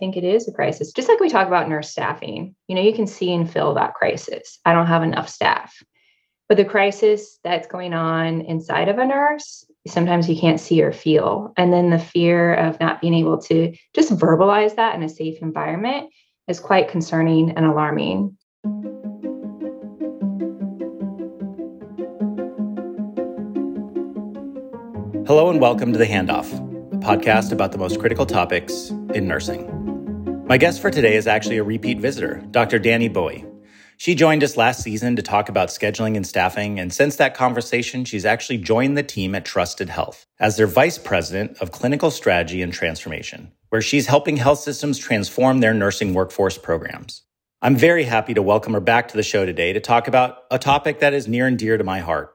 think it is a crisis. Just like we talk about nurse staffing, you know, you can see and feel that crisis. I don't have enough staff. But the crisis that's going on inside of a nurse, sometimes you can't see or feel. And then the fear of not being able to just verbalize that in a safe environment is quite concerning and alarming. Hello and welcome to The Handoff, a podcast about the most critical topics in nursing. My guest for today is actually a repeat visitor, Dr. Danny Bowie. She joined us last season to talk about scheduling and staffing, and since that conversation, she's actually joined the team at Trusted Health as their vice president of clinical strategy and transformation, where she's helping health systems transform their nursing workforce programs. I'm very happy to welcome her back to the show today to talk about a topic that is near and dear to my heart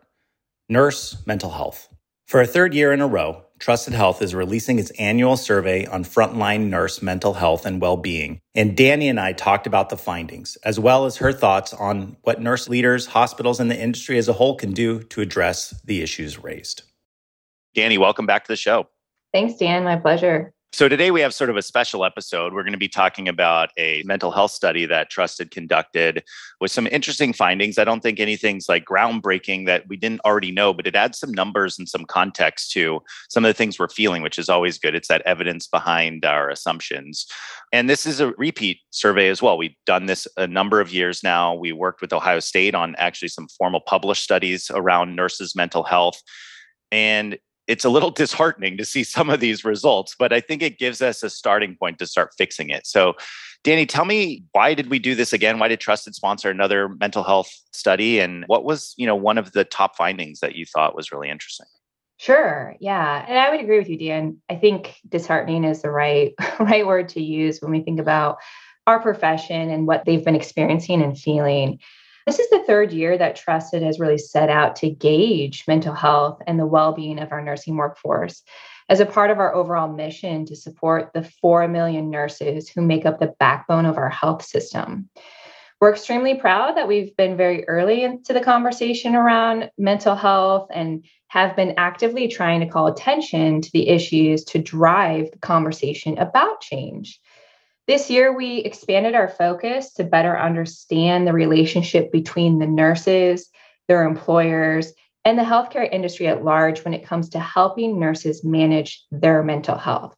nurse mental health. For a third year in a row, Trusted Health is releasing its annual survey on frontline nurse mental health and well being. And Danny and I talked about the findings, as well as her thoughts on what nurse leaders, hospitals, and the industry as a whole can do to address the issues raised. Danny, welcome back to the show. Thanks, Dan. My pleasure. So, today we have sort of a special episode. We're going to be talking about a mental health study that Trusted conducted with some interesting findings. I don't think anything's like groundbreaking that we didn't already know, but it adds some numbers and some context to some of the things we're feeling, which is always good. It's that evidence behind our assumptions. And this is a repeat survey as well. We've done this a number of years now. We worked with Ohio State on actually some formal published studies around nurses' mental health. And it's a little disheartening to see some of these results, but I think it gives us a starting point to start fixing it. So, Danny, tell me why did we do this again? Why did Trusted sponsor another mental health study, and what was you know one of the top findings that you thought was really interesting? Sure. Yeah. And I would agree with you, Dan. I think disheartening is the right right word to use when we think about our profession and what they've been experiencing and feeling. This is the third year that Trusted has really set out to gauge mental health and the well being of our nursing workforce as a part of our overall mission to support the 4 million nurses who make up the backbone of our health system. We're extremely proud that we've been very early into the conversation around mental health and have been actively trying to call attention to the issues to drive the conversation about change. This year, we expanded our focus to better understand the relationship between the nurses, their employers, and the healthcare industry at large when it comes to helping nurses manage their mental health.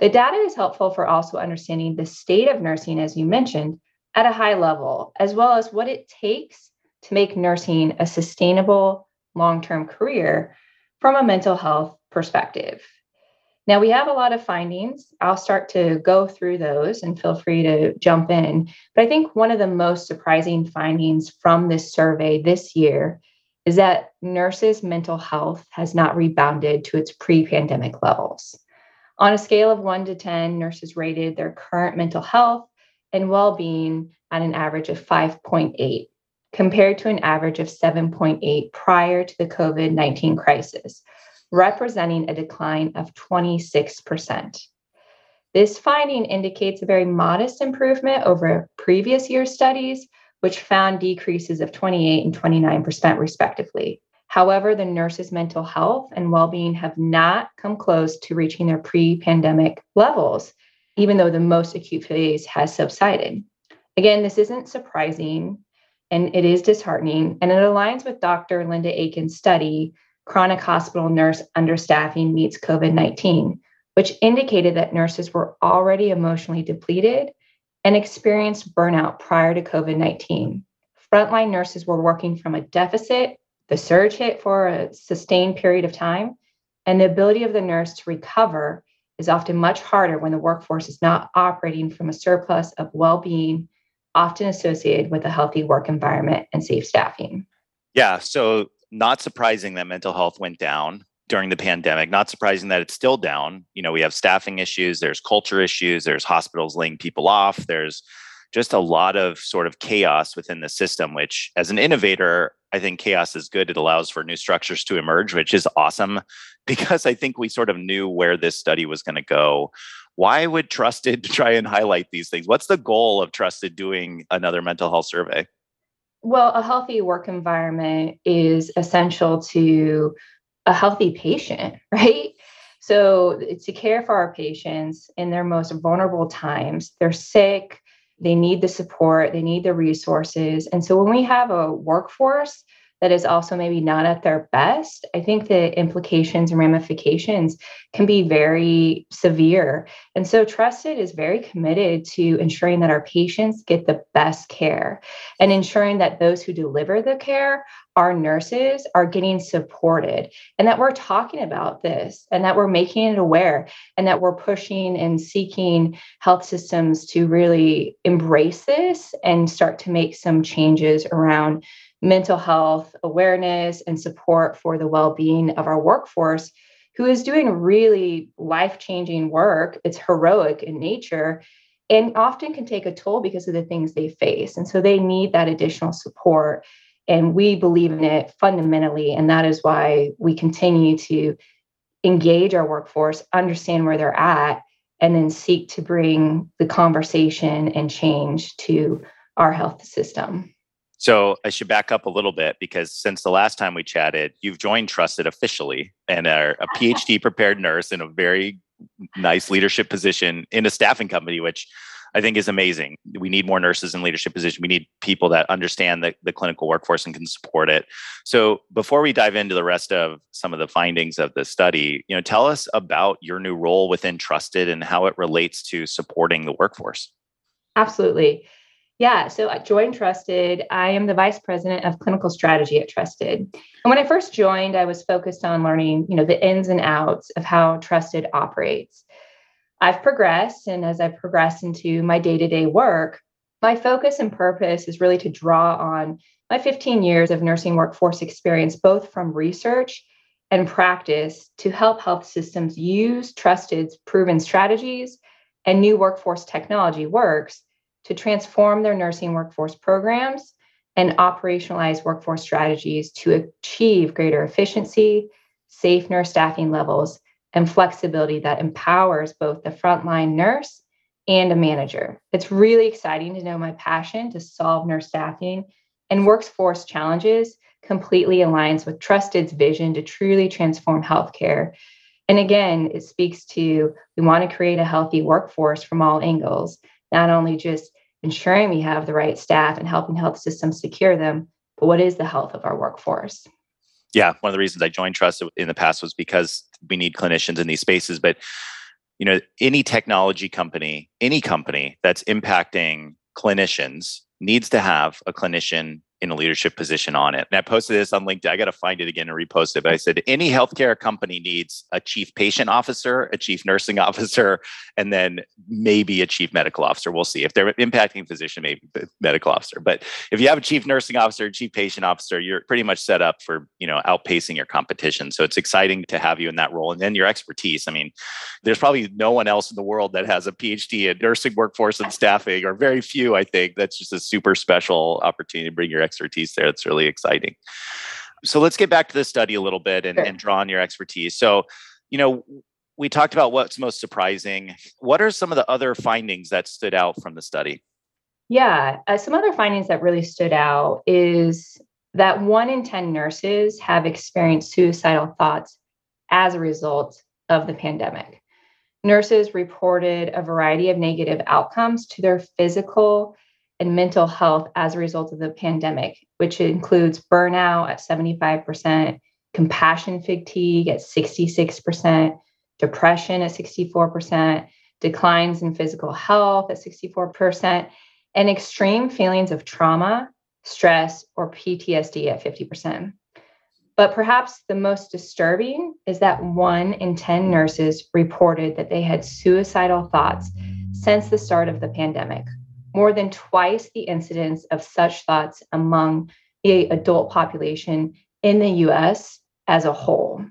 The data is helpful for also understanding the state of nursing, as you mentioned, at a high level, as well as what it takes to make nursing a sustainable long term career from a mental health perspective. Now, we have a lot of findings. I'll start to go through those and feel free to jump in. But I think one of the most surprising findings from this survey this year is that nurses' mental health has not rebounded to its pre pandemic levels. On a scale of one to 10, nurses rated their current mental health and well being at an average of 5.8, compared to an average of 7.8 prior to the COVID 19 crisis representing a decline of 26%. This finding indicates a very modest improvement over previous year studies, which found decreases of 28 and 29%, respectively. However, the nurses' mental health and well being have not come close to reaching their pre pandemic levels, even though the most acute phase has subsided. Again, this isn't surprising and it is disheartening, and it aligns with Dr. Linda Aiken's study chronic hospital nurse understaffing meets COVID 19, which indicated that nurses were already emotionally depleted and experienced burnout prior to COVID 19. Frontline nurses were working from a deficit, the surge hit for a sustained period of time, and the ability of the nurse to recover is often much harder when the workforce is not operating from a surplus of well being, often associated with a healthy work environment and safe staffing. Yeah. So not surprising that mental health went down during the pandemic. Not surprising that it's still down. You know, we have staffing issues, there's culture issues, there's hospitals laying people off, there's just a lot of sort of chaos within the system, which as an innovator, I think chaos is good. It allows for new structures to emerge, which is awesome because I think we sort of knew where this study was going to go. Why would Trusted try and highlight these things? What's the goal of Trusted doing another mental health survey? Well, a healthy work environment is essential to a healthy patient, right? So, to care for our patients in their most vulnerable times, they're sick, they need the support, they need the resources. And so, when we have a workforce that is also maybe not at their best, I think the implications and ramifications can be very severe. And so, Trusted is very committed to ensuring that our patients get the best care and ensuring that those who deliver the care, our nurses, are getting supported and that we're talking about this and that we're making it aware and that we're pushing and seeking health systems to really embrace this and start to make some changes around mental health awareness and support for the well-being of our workforce who is doing really life-changing work. It's heroic in nature and often can take a toll because of the things they face. And so they need that additional support and we believe in it fundamentally and that is why we continue to engage our workforce understand where they're at and then seek to bring the conversation and change to our health system so I should back up a little bit because since the last time we chatted, you've joined Trusted officially and are a PhD prepared nurse in a very nice leadership position in a staffing company, which I think is amazing. We need more nurses in leadership position. We need people that understand the, the clinical workforce and can support it. So before we dive into the rest of some of the findings of the study, you know, tell us about your new role within Trusted and how it relates to supporting the workforce. Absolutely. Yeah, so I joined Trusted. I am the vice president of clinical strategy at Trusted. And when I first joined, I was focused on learning, you know, the ins and outs of how Trusted operates. I've progressed, and as I progress into my day-to-day work, my focus and purpose is really to draw on my 15 years of nursing workforce experience, both from research and practice, to help health systems use Trusted's proven strategies and new workforce technology works to transform their nursing workforce programs and operationalize workforce strategies to achieve greater efficiency, safe nurse staffing levels, and flexibility that empowers both the frontline nurse and a manager. It's really exciting to know my passion to solve nurse staffing and workforce challenges completely aligns with Trusted's vision to truly transform healthcare. And again, it speaks to we want to create a healthy workforce from all angles, not only just ensuring we have the right staff and helping health systems secure them, but what is the health of our workforce? Yeah, one of the reasons I joined Trust in the past was because we need clinicians in these spaces. But you know, any technology company, any company that's impacting clinicians needs to have a clinician in a leadership position on it. And I posted this on LinkedIn. I got to find it again and repost it. But I said any healthcare company needs a chief patient officer, a chief nursing officer, and then maybe a chief medical officer. We'll see if they're impacting physician, maybe medical officer. But if you have a chief nursing officer, a chief patient officer, you're pretty much set up for you know outpacing your competition. So it's exciting to have you in that role, and then your expertise. I mean, there's probably no one else in the world that has a PhD in nursing workforce and staffing, or very few. I think that's just a super special opportunity to bring your expertise there. It's really exciting. So let's get back to the study a little bit and, sure. and draw on your expertise. So, you know, we talked about what's most surprising. What are some of the other findings that stood out from the study? Yeah, uh, some other findings that really stood out is that one in 10 nurses have experienced suicidal thoughts as a result of the pandemic. Nurses reported a variety of negative outcomes to their physical and mental health as a result of the pandemic, which includes burnout at 75%, compassion fatigue at 66%, depression at 64%, declines in physical health at 64%, and extreme feelings of trauma, stress, or PTSD at 50%. But perhaps the most disturbing is that one in 10 nurses reported that they had suicidal thoughts since the start of the pandemic, more than twice the incidence of such thoughts among the adult population in the US as a whole.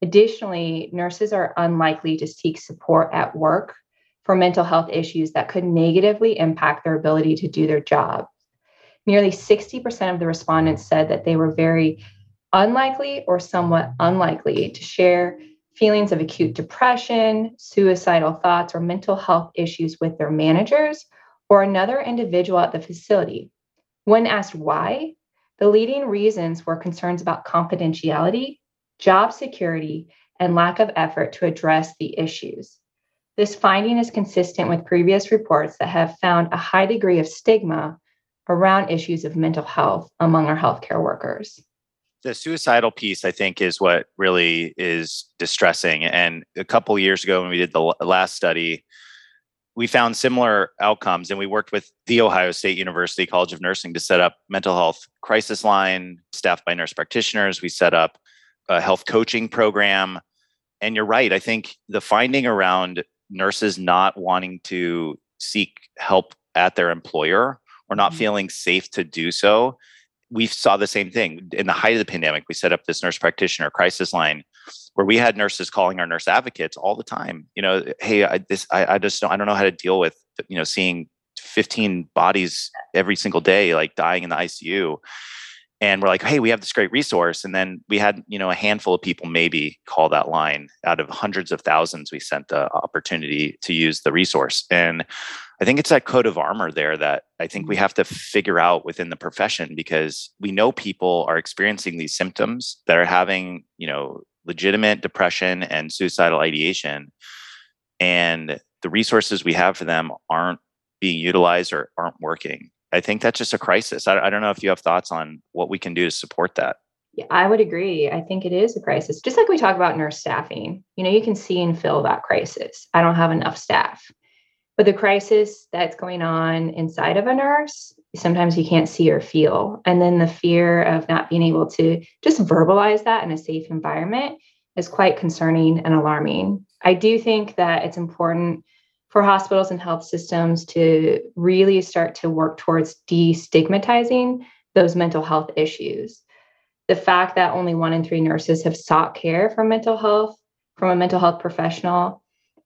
Additionally, nurses are unlikely to seek support at work for mental health issues that could negatively impact their ability to do their job. Nearly 60% of the respondents said that they were very unlikely or somewhat unlikely to share feelings of acute depression, suicidal thoughts, or mental health issues with their managers or another individual at the facility. When asked why, the leading reasons were concerns about confidentiality, job security, and lack of effort to address the issues. This finding is consistent with previous reports that have found a high degree of stigma around issues of mental health among our healthcare workers. The suicidal piece, I think, is what really is distressing. And a couple years ago, when we did the last study, we found similar outcomes and we worked with the ohio state university college of nursing to set up mental health crisis line staffed by nurse practitioners. We set up a health coaching program. And you're right i think the finding around nurses not wanting to seek help at their employer or not mm-hmm. feeling safe to do so we saw the same thing. In the height of the pandemic we set up this nurse practitioner crisis line where we had nurses calling our nurse advocates all the time you know hey i this i, I just don't i don't know how to deal with you know seeing 15 bodies every single day like dying in the icu and we're like hey we have this great resource. And then we had you know a handful of people maybe call that line out of hundreds of thousands we sent the opportunity to use the resource. And i think it's that coat of armor there that i think we mm-hmm. have to figure out within the profession because we know people are experiencing these symptoms that are having you know legitimate depression and suicidal ideation and the resources we have for them aren't being utilized or aren't working. I think that's just a crisis. I, I, don't know if you have thoughts on what we can do to support that. Yeah, i would agree. I think it is a crisis. Just like we talk about nurse staffing you know you can see and feel that crisis. I don't have enough staff. But the crisis that's going on inside of a nurse sometimes you can't see or feel. And then the fear of not being able to just verbalize that in a safe environment is quite concerning and alarming. I do think that it's important for hospitals and health systems to really start to work towards destigmatizing those mental health issues. The fact that only one in three nurses have sought care for mental health from a mental health professional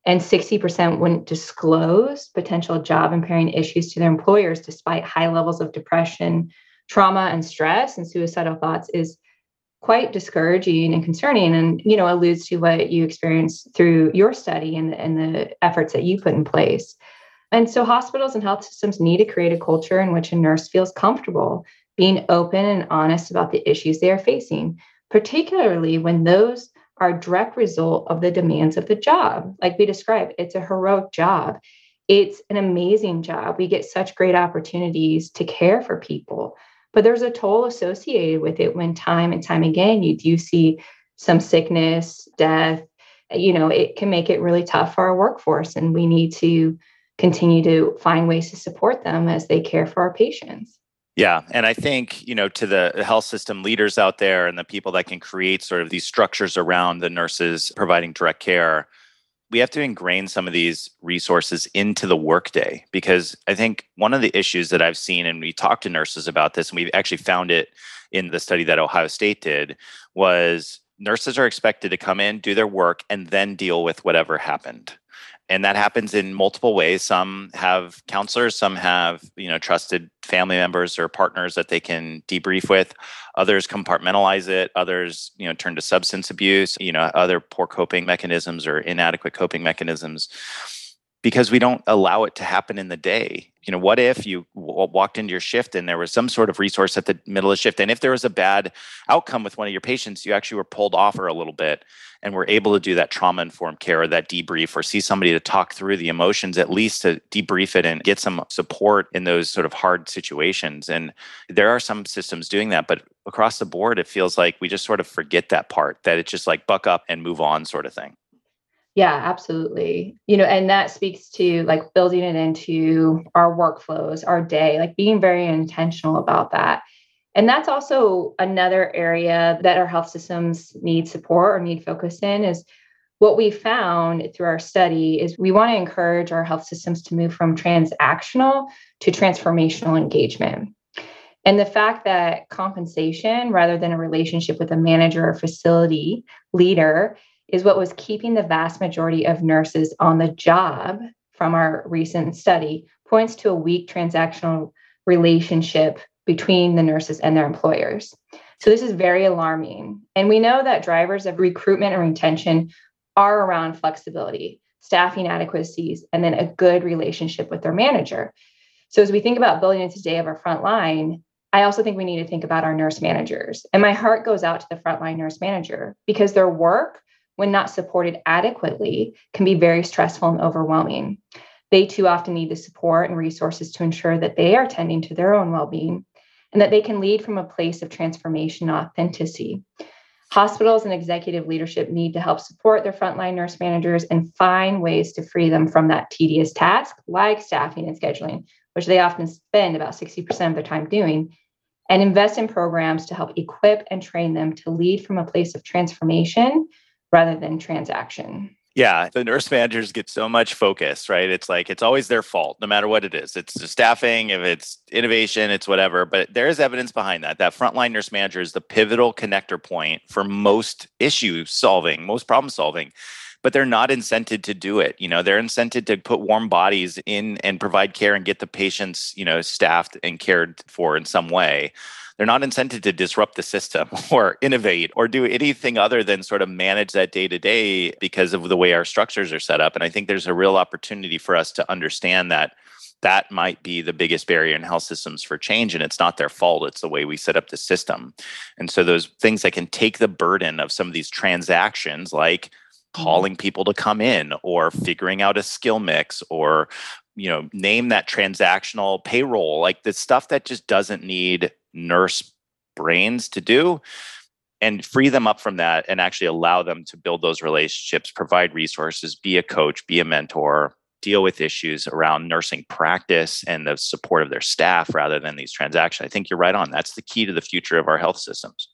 and 60% wouldn't disclose potential job impairing issues to their employers despite high levels of depression, trauma, and stress. And suicidal thoughts is quite discouraging and concerning and you know alludes to what you experienced through your study and, and the efforts that you put in place. And so hospitals and health systems need to create a culture in which a nurse feels comfortable being open and honest about the issues they are facing particularly when those are a direct result of the demands of the job. Like we described, it's a heroic job. It's an amazing job. We get such great opportunities to care for people, but there's a toll associated with it when time and time again you do see some sickness, death. You know, it can make it really tough for our workforce, and we need to continue to find ways to support them as they care for our patients. Yeah. And I think, you know, to the health system leaders out there and the people that can create sort of these structures around the nurses providing direct care, we have to ingrain some of these resources into the workday because I think one of the issues that I've seen, and we talked to nurses about this, and we've actually found it in the study that Ohio State did, was nurses are expected to come in, do their work, and then deal with whatever happened and that happens in multiple ways. Some have counselors some have you know trusted family members or partners that they can debrief with. Others compartmentalize it. Others you know turn to substance abuse. You know other poor coping mechanisms or inadequate coping mechanisms. Because we don't allow it to happen in the day. You know what if you w- walked into your shift and there was some sort of resource at the middle of the shift? And if there was a bad outcome with one of your patients you actually were pulled off for a little bit and we're able to do that trauma informed care or that debrief or see somebody to talk through the emotions at least to debrief it and get some support in those sort of hard situations and there are some systems doing that but across the board it feels like we just sort of forget that part that it's just like buck up and move on sort of thing yeah, absolutely. You know, and that speaks to like building it into our workflows, our day, like being very intentional about that. And that's also another area that our health systems need support or need focus in is what we found through our study is we want to encourage our health systems to move from transactional to transformational engagement. And the fact that compensation rather than a relationship with a manager or facility leader is what was keeping the vast majority of nurses on the job from our recent study points to a weak transactional relationship between the nurses and their employers. So this is very alarming. And we know that drivers of recruitment and retention are around flexibility, staffing adequacies, and then a good relationship with their manager. So as we think about building into today of our front line, I also think we need to think about our nurse managers. And my heart goes out to the frontline nurse manager because their work when not supported adequately, can be very stressful and overwhelming. They too often need the support and resources to ensure that they are tending to their own well being and that they can lead from a place of transformation and authenticity. Hospitals and executive leadership need to help support their frontline nurse managers and find ways to free them from that tedious task, like staffing and scheduling, which they often spend about 60% of their time doing, and invest in programs to help equip and train them to lead from a place of transformation rather than transaction. Yeah, the nurse managers get so much focus, right? It's like it's always their fault, no matter what it is. It's the staffing, if it's innovation, it's whatever. But there is evidence behind that. That frontline nurse manager is the pivotal connector point for most issue solving, most problem solving. But they're not incented to do it. You know, they're incented to put warm bodies in and provide care and get the patients, you know, staffed and cared for in some way they're not incented to disrupt the system or innovate or do anything other than sort of manage that day to day because of the way our structures are set up. And I think there's a real opportunity for us to understand that that might be the biggest barrier in health systems for change and it's not their fault it's the way we set up the system and so those things that can take the burden of some of these transactions like mm-hmm. calling people to come in or figuring out a skill mix or you know name that transactional payroll like the stuff that just doesn't need nurse brains to do and free them up from that and actually allow them to build those relationships, provide resources, be a coach, be a mentor, deal with issues around nursing practice and the support of their staff rather than these transactions. I think you're right on. That's the key to the future of our health systems.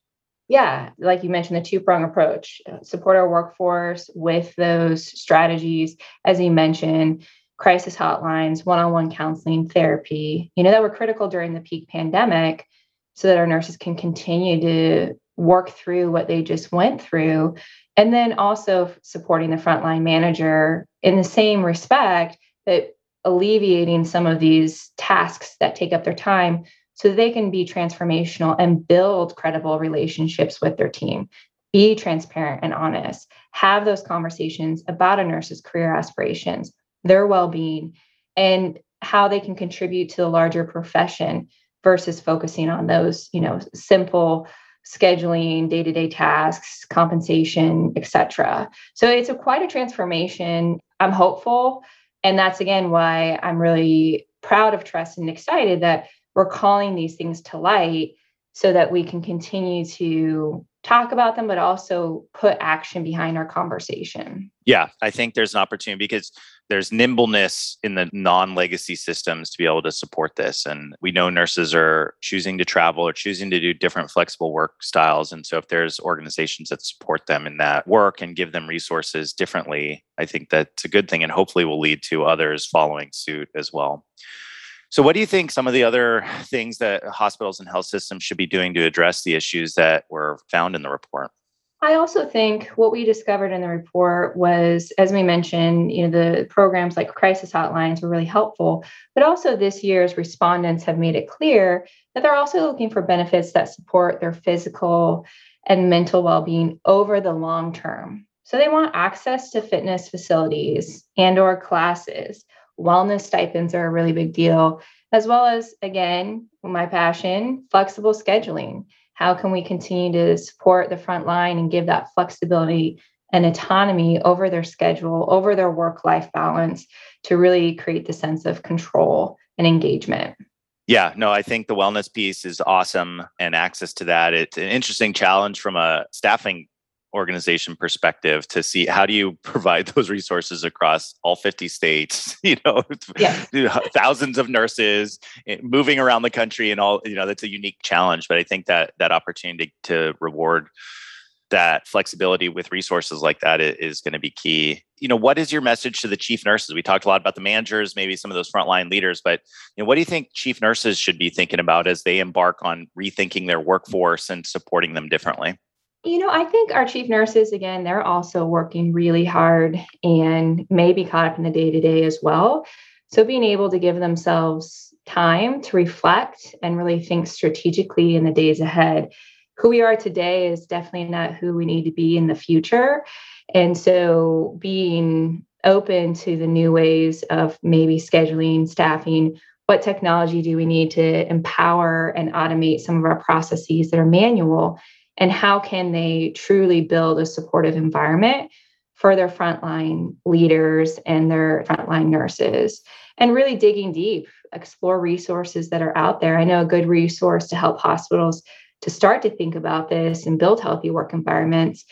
Yeah, like you mentioned, the two prong approach uh, support our workforce with those strategies, as you mentioned, crisis hotlines, one on one counseling, therapy, you know, that were critical during the peak pandemic so that our nurses can continue to work through what they just went through. And then also supporting the frontline manager in the same respect that alleviating some of these tasks that take up their time so they can be transformational and build credible relationships with their team. Be transparent and honest. Have those conversations about a nurse's career aspirations, their well being, and how they can contribute to the larger profession versus focusing on those, you know, simple scheduling, day-to-day tasks, compensation, etc. So it's a quite a transformation. I'm hopeful, and that's again why I'm really proud of Trust and excited that we're calling these things to light so that we can continue to talk about them, but also put action behind our conversation. Yeah, I think there's an opportunity because there's nimbleness in the non-legacy systems to be able to support this. And we know nurses are choosing to travel or choosing to do different flexible work styles. And so if there's organizations that support them in that work and give them resources differently i think that's a good thing and hopefully will lead to others following suit as well so what do you think some of the other things that hospitals and health systems should be doing to address the issues that were found in the report I also think what we discovered in the report was, as we mentioned, you know, the programs like crisis hotlines were really helpful, but also this year's respondents have made it clear that they're also looking for benefits that support their physical and mental well-being over the long term. So they want access to fitness facilities and or classes. Wellness stipends are a really big deal, as well as again, my passion, flexible scheduling how can we continue to support the front line and give that flexibility and autonomy over their schedule, over their work life balance to really create the sense of control and engagement? Yeah, no, I think the wellness piece is awesome and access to that. It's an interesting challenge from a staffing organization perspective to see how do you provide those resources across all 50 states you know yeah. thousands of nurses eh, moving around the country and all you know that's a unique challenge but i think that that opportunity to reward that flexibility with resources like that is going to be key. You know what is your message to the chief nurses? We talked a lot about the managers maybe some of those frontline leaders but you know what do you think chief nurses should be thinking about as they embark on rethinking their workforce and supporting them differently you know, I think our chief nurses, again, they're also working really hard and maybe caught up in the day to day as well. So being able to give themselves time to reflect and really think strategically in the days ahead. Who we are today is definitely not who we need to be in the future. And so being open to the new ways of maybe scheduling, staffing, what technology do we need to empower and automate some of our processes that are manual and how can they truly build a supportive environment for their frontline leaders and their frontline nurses? And really digging deep explore resources that are out there. I know a good resource to help hospitals to start to think about this and build healthy work environments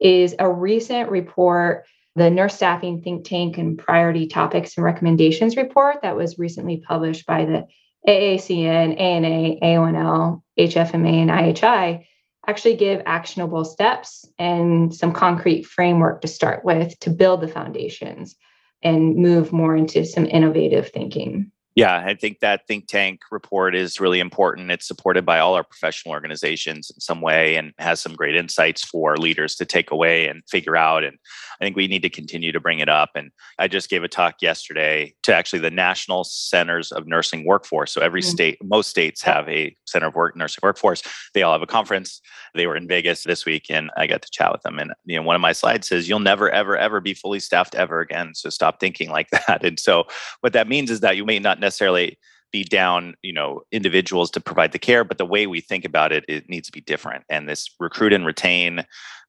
is a recent report the nurse staffing think tank and priority topics and recommendations report that was recently published by the AACN, ANA, AONL, HFMA, and IHI actually give actionable steps and some concrete framework to start with to build the foundations and move more into some innovative thinking. Yeah, I think that think tank report is really important. It's supported by all our professional organizations in some way and has some great insights for leaders to take away and figure out. And I think we need to continue to bring it up. And I just gave a talk yesterday to actually the National Centers of Nursing Workforce. So every mm-hmm. state, most states have a Center of Work Nursing Workforce. They all have a conference. They were in Vegas this week and I got to chat with them. And you know, one of my slides says, You'll never, ever, ever be fully staffed ever again. So stop thinking like that. And so what that means is that you may not necessarily be down you know individuals to provide the care but the way we think about it it needs to be different. And this recruit and retain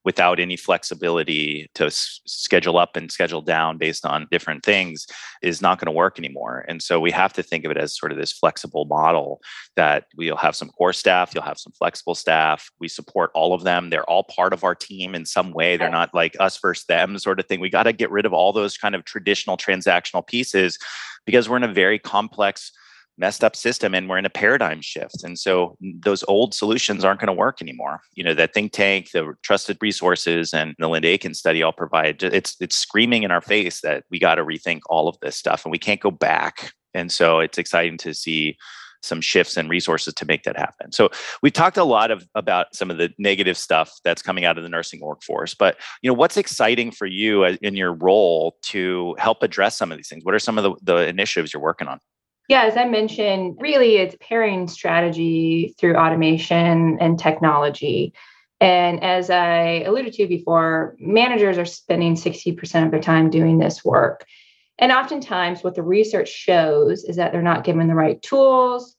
without any flexibility to s- schedule up and schedule down based on different things is not going to work anymore. And so we have to think of it as sort of this flexible model that we'll have some core staff you'll have some flexible staff we support all of them they're all part of our team in some way they're not like us versus them sort of thing. We got to get rid of all those kind of traditional transactional pieces because we're in a very complex messed up system and we're in a paradigm shift. And so those old solutions aren't going to work anymore. You know that think tank the trusted resources and the linda aiken study all provide it's it's screaming in our face that we got to rethink all of this stuff and we can't go back. And so it's exciting to see some shifts and resources to make that happen. So we've talked a lot of about some of the negative stuff that's coming out of the nursing workforce, but you know what's exciting for you uh, in your role to help address some of these things? What are some of the, the initiatives you're working on? Yeah, as I mentioned, really it's pairing strategy through automation and technology. And as I alluded to before, managers are spending 60% of their time doing this work. And oftentimes, what the research shows is that they're not given the right tools,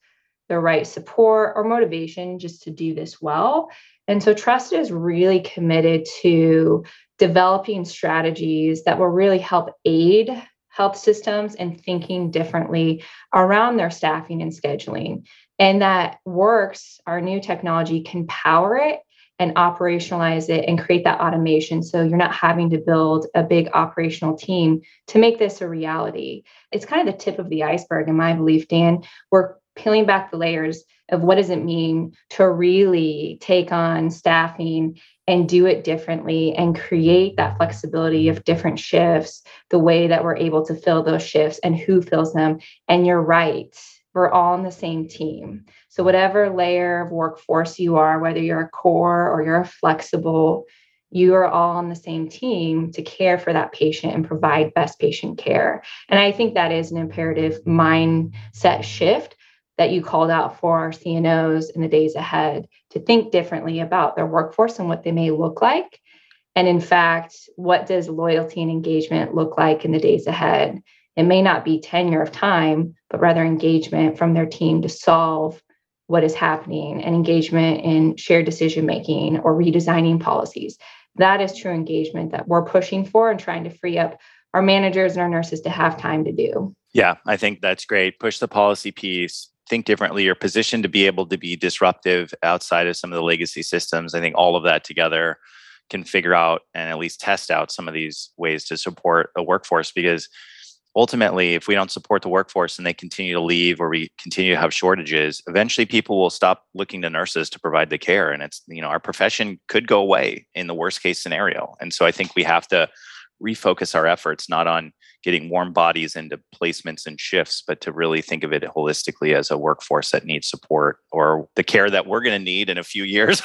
the right support, or motivation just to do this well. And so, Trust is really committed to developing strategies that will really help aid health systems and thinking differently around their staffing and scheduling. And that works, our new technology can power it and operationalize it and create that automation so you're not having to build a big operational team to make this a reality. It's kind of the tip of the iceberg, in my belief, Dan. We're peeling back the layers of what does it mean to really take on staffing and do it differently and create that flexibility of different shifts, the way that we're able to fill those shifts and who fills them. And you're right, we're all on the same team. So, whatever layer of workforce you are, whether you're a core or you're a flexible, you are all on the same team to care for that patient and provide best patient care. And I think that is an imperative mindset shift that you called out for our CNOs in the days ahead to think differently about their workforce and what they may look like. And in fact, what does loyalty and engagement look like in the days ahead? It may not be tenure of time, but rather engagement from their team to solve what is happening and engagement in shared decision making or redesigning policies. That is true engagement that we're pushing for and trying to free up our managers and our nurses to have time to do. Yeah, I think that's great. Push the policy piece, think differently, you're positioned to be able to be disruptive outside of some of the legacy systems. I think all of that together can figure out and at least test out some of these ways to support a workforce because ultimately if we don't support the workforce and they continue to leave or we continue to have shortages eventually people will stop looking to nurses to provide the care. And it's you know our profession could go away in the worst case scenario. And so i think we have to refocus our efforts not on getting warm bodies into placements and shifts, but to really think of it holistically as a workforce that needs support or the care that we're going to need in a few years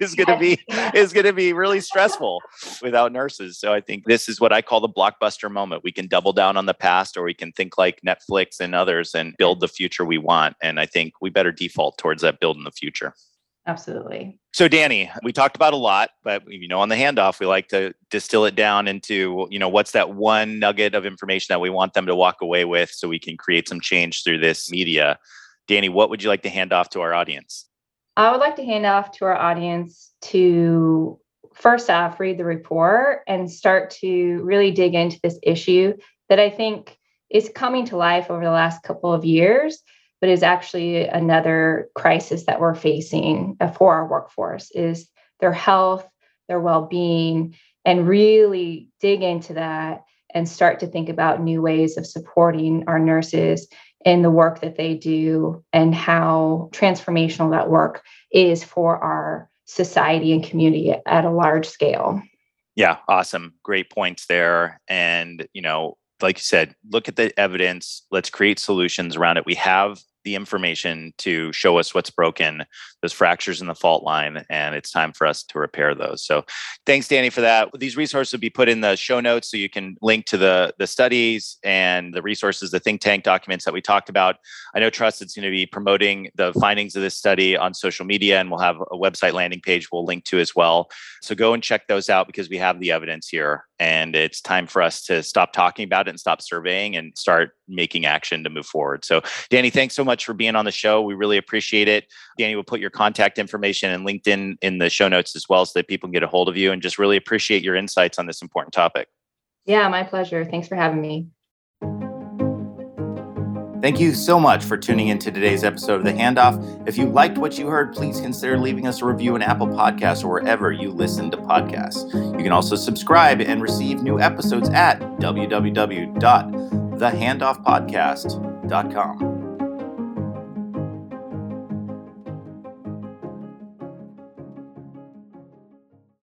is going to be is going to be really stressful without nurses. So I think this is what I call the blockbuster moment. We can double down on the past or we can think like Netflix and others and build the future we want. And I think we better default towards that build in the future. Absolutely. So Danny, we talked about a lot, but you know, on the handoff, we like to distill it down into, you know, what's that one nugget of information that we want them to walk away with so we can create some change through this media. Danny, what would you like to hand off to our audience? I would like to hand off to our audience to first off read the report and start to really dig into this issue that I think is coming to life over the last couple of years but is actually another crisis that we're facing uh, for our workforce is their health their well-being and really dig into that and start to think about new ways of supporting our nurses in the work that they do and how transformational that work is for our society and community at a large scale. Yeah, awesome. Great points there. And, you know, like you said, look at the evidence. Let's create solutions around it. We have the information to show us what's broken, those fractures in the fault line, and it's time for us to repair those. So, thanks, Danny, for that. These resources will be put in the show notes, so you can link to the the studies and the resources, the think tank documents that we talked about. I know Trusted's going to be promoting the findings of this study on social media, and we'll have a website landing page we'll link to as well. So go and check those out because we have the evidence here, and it's time for us to stop talking about it and stop surveying and start making action to move forward. So, Danny, thanks so much for being on the show. We really appreciate it. Danny will put your contact information and LinkedIn in the show notes as well so that people can get a hold of you and just really appreciate your insights on this important topic. Yeah, my pleasure. Thanks for having me. Thank you so much for tuning in to today's episode of The Handoff. If you liked what you heard, please consider leaving us a review in Apple Podcasts or wherever you listen to podcasts. You can also subscribe and receive new episodes at www.thehandoffpodcast.com.